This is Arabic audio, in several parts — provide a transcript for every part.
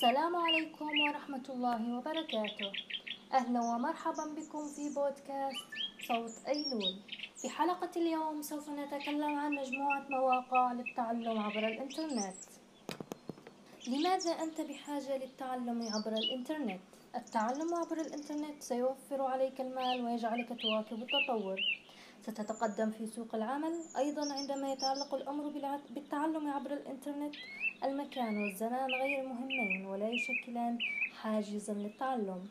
السلام عليكم ورحمة الله وبركاته. أهلا ومرحبا بكم في بودكاست صوت أيلول. في حلقة اليوم سوف نتكلم عن مجموعة مواقع للتعلم عبر الإنترنت. لماذا أنت بحاجة للتعلم عبر الإنترنت؟ التعلم عبر الإنترنت سيوفر عليك المال ويجعلك تواكب التطور. ستتقدم في سوق العمل. أيضا عندما يتعلق الأمر بالتعلم عبر الإنترنت المكان والزمان غير مهمين ولا يشكلان حاجزا للتعلم.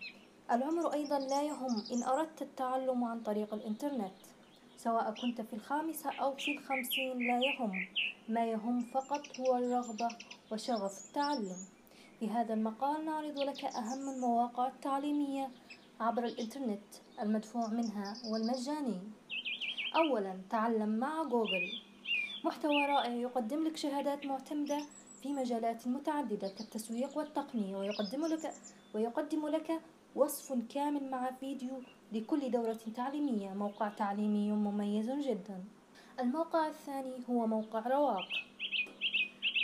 العمر أيضا لا يهم إن أردت التعلم عن طريق الإنترنت. سواء كنت في الخامسة أو في الخمسين لا يهم. ما يهم فقط هو الرغبة وشغف التعلم. في هذا المقال نعرض لك أهم المواقع التعليمية عبر الإنترنت المدفوع منها والمجاني. أولا تعلم مع جوجل. محتوى رائع يقدم لك شهادات معتمدة في مجالات متعددة كالتسويق والتقنية ويقدم لك ويقدم لك وصف كامل مع فيديو لكل دورة تعليمية. موقع تعليمي مميز جدا. الموقع الثاني هو موقع رواق.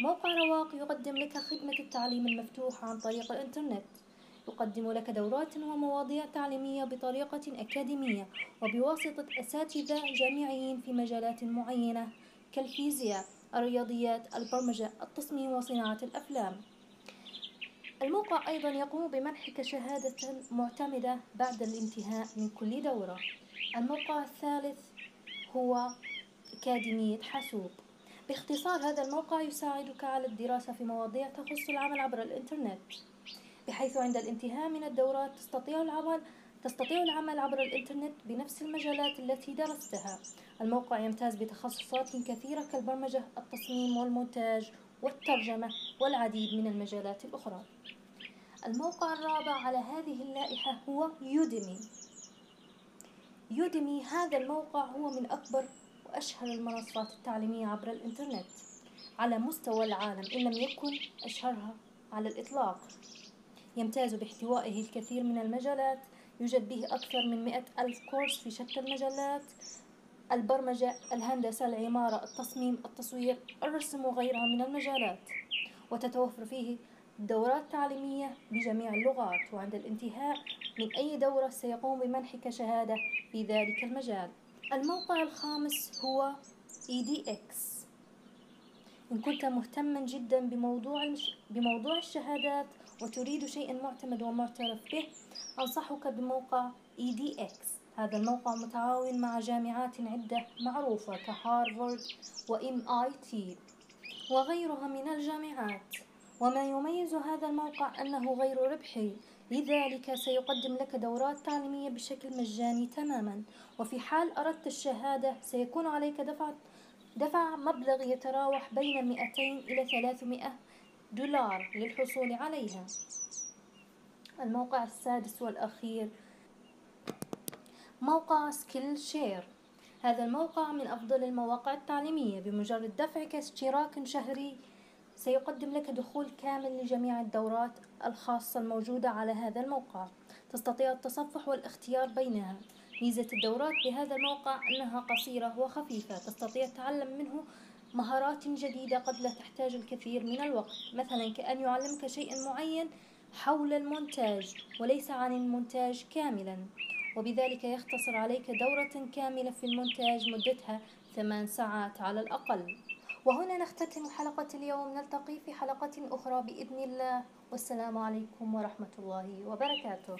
موقع رواق يقدم لك خدمة التعليم المفتوح عن طريق الإنترنت. يقدم لك دورات ومواضيع تعليمية بطريقة أكاديمية وبواسطة أساتذة جامعيين في مجالات معينة كالفيزياء الرياضيات البرمجة التصميم وصناعة الأفلام. الموقع أيضا يقوم بمنحك شهادة معتمدة بعد الانتهاء من كل دورة. الموقع الثالث هو أكاديمية حاسوب. باختصار هذا الموقع يساعدك على الدراسة في مواضيع تخص العمل عبر الإنترنت. بحيث عند الانتهاء من الدورات تستطيع العمل تستطيع العمل عبر الإنترنت بنفس المجالات التي درستها. الموقع يمتاز بتخصصات كثيرة كالبرمجة التصميم والمونتاج والترجمة والعديد من المجالات الأخرى. الموقع الرابع على هذه اللائحة هو يوديمي. يوديمي هذا الموقع هو من أكبر وأشهر المنصات التعليمية عبر الإنترنت. على مستوى العالم إن لم يكن أشهرها على الإطلاق. يمتاز باحتوائه الكثير من المجالات. يوجد به أكثر من مئة ألف كورس في شتى المجالات. البرمجة الهندسة العمارة التصميم التصوير الرسم وغيرها من المجالات. وتتوفر فيه دورات تعليمية بجميع اللغات. وعند الانتهاء من أي دورة سيقوم بمنحك شهادة في ذلك المجال. الموقع الخامس هو EDX إن كنت مهتما جدا بموضوع بموضوع الشهادات وتريد شيئا معتمد ومعترف به أنصحك بموقع EDX هذا الموقع متعاون مع جامعات عدة معروفة كهارفارد وإم آي تي وغيرها من الجامعات. وما يميز هذا الموقع أنه غير ربحي لذلك سيقدم لك دورات تعليمية بشكل مجاني تماما. وفي حال أردت الشهادة سيكون عليك دفع دفع مبلغ يتراوح بين 200 إلى 300 دولار للحصول عليها. الموقع السادس والأخير. موقع Skillshare هذا الموقع من أفضل المواقع التعليمية. بمجرد دفعك اشتراك شهري سيقدم لك دخول كامل لجميع الدورات الخاصة الموجودة على هذا الموقع. تستطيع التصفح والاختيار بينها. ميزة الدورات بهذا الموقع أنها قصيرة وخفيفة. تستطيع التعلم منه مهارات جديدة قد لا تحتاج الكثير من الوقت مثلا كأن يعلمك شيئا معين حول المونتاج وليس عن المونتاج كاملا وبذلك يختصر عليك دورة كاملة في المونتاج مدتها ثمان ساعات على الأقل. وهنا نختتم حلقة اليوم نلتقي في حلقة أخرى بإذن الله. والسلام عليكم ورحمة الله وبركاته.